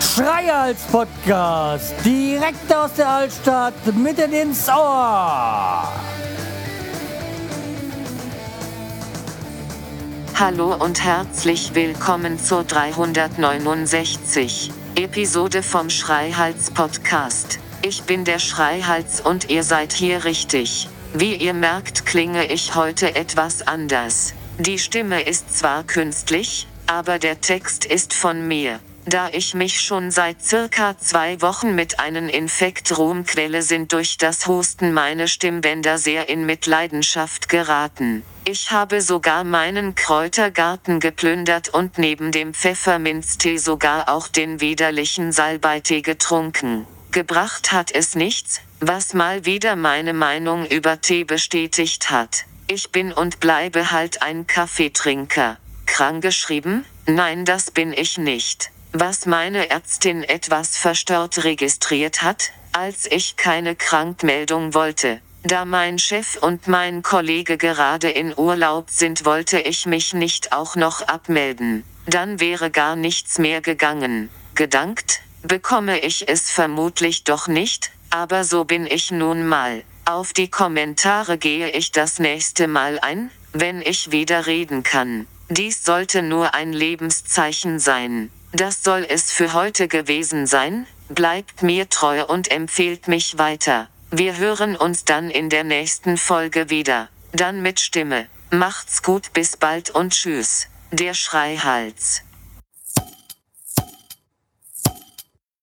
Schreihals Podcast, direkt aus der Altstadt, mitten ins Ohr. Hallo und herzlich willkommen zur 369 Episode vom Schreihals Podcast. Ich bin der Schreihals und ihr seid hier richtig. Wie ihr merkt, klinge ich heute etwas anders. Die Stimme ist zwar künstlich, aber der Text ist von mir. Da ich mich schon seit circa zwei Wochen mit einem Infekt rumquelle, sind durch das Husten meine Stimmbänder sehr in Mitleidenschaft geraten. Ich habe sogar meinen Kräutergarten geplündert und neben dem Pfefferminztee sogar auch den widerlichen Salbeitee getrunken. Gebracht hat es nichts, was mal wieder meine Meinung über Tee bestätigt hat. Ich bin und bleibe halt ein Kaffeetrinker. Krank geschrieben? Nein, das bin ich nicht was meine Ärztin etwas verstört registriert hat, als ich keine Krankmeldung wollte. Da mein Chef und mein Kollege gerade in Urlaub sind, wollte ich mich nicht auch noch abmelden. Dann wäre gar nichts mehr gegangen. Gedankt, bekomme ich es vermutlich doch nicht, aber so bin ich nun mal. Auf die Kommentare gehe ich das nächste Mal ein, wenn ich wieder reden kann. Dies sollte nur ein Lebenszeichen sein. Das soll es für heute gewesen sein, bleibt mir treu und empfehlt mich weiter. Wir hören uns dann in der nächsten Folge wieder. Dann mit Stimme. Macht's gut, bis bald und tschüss. Der Schreihals.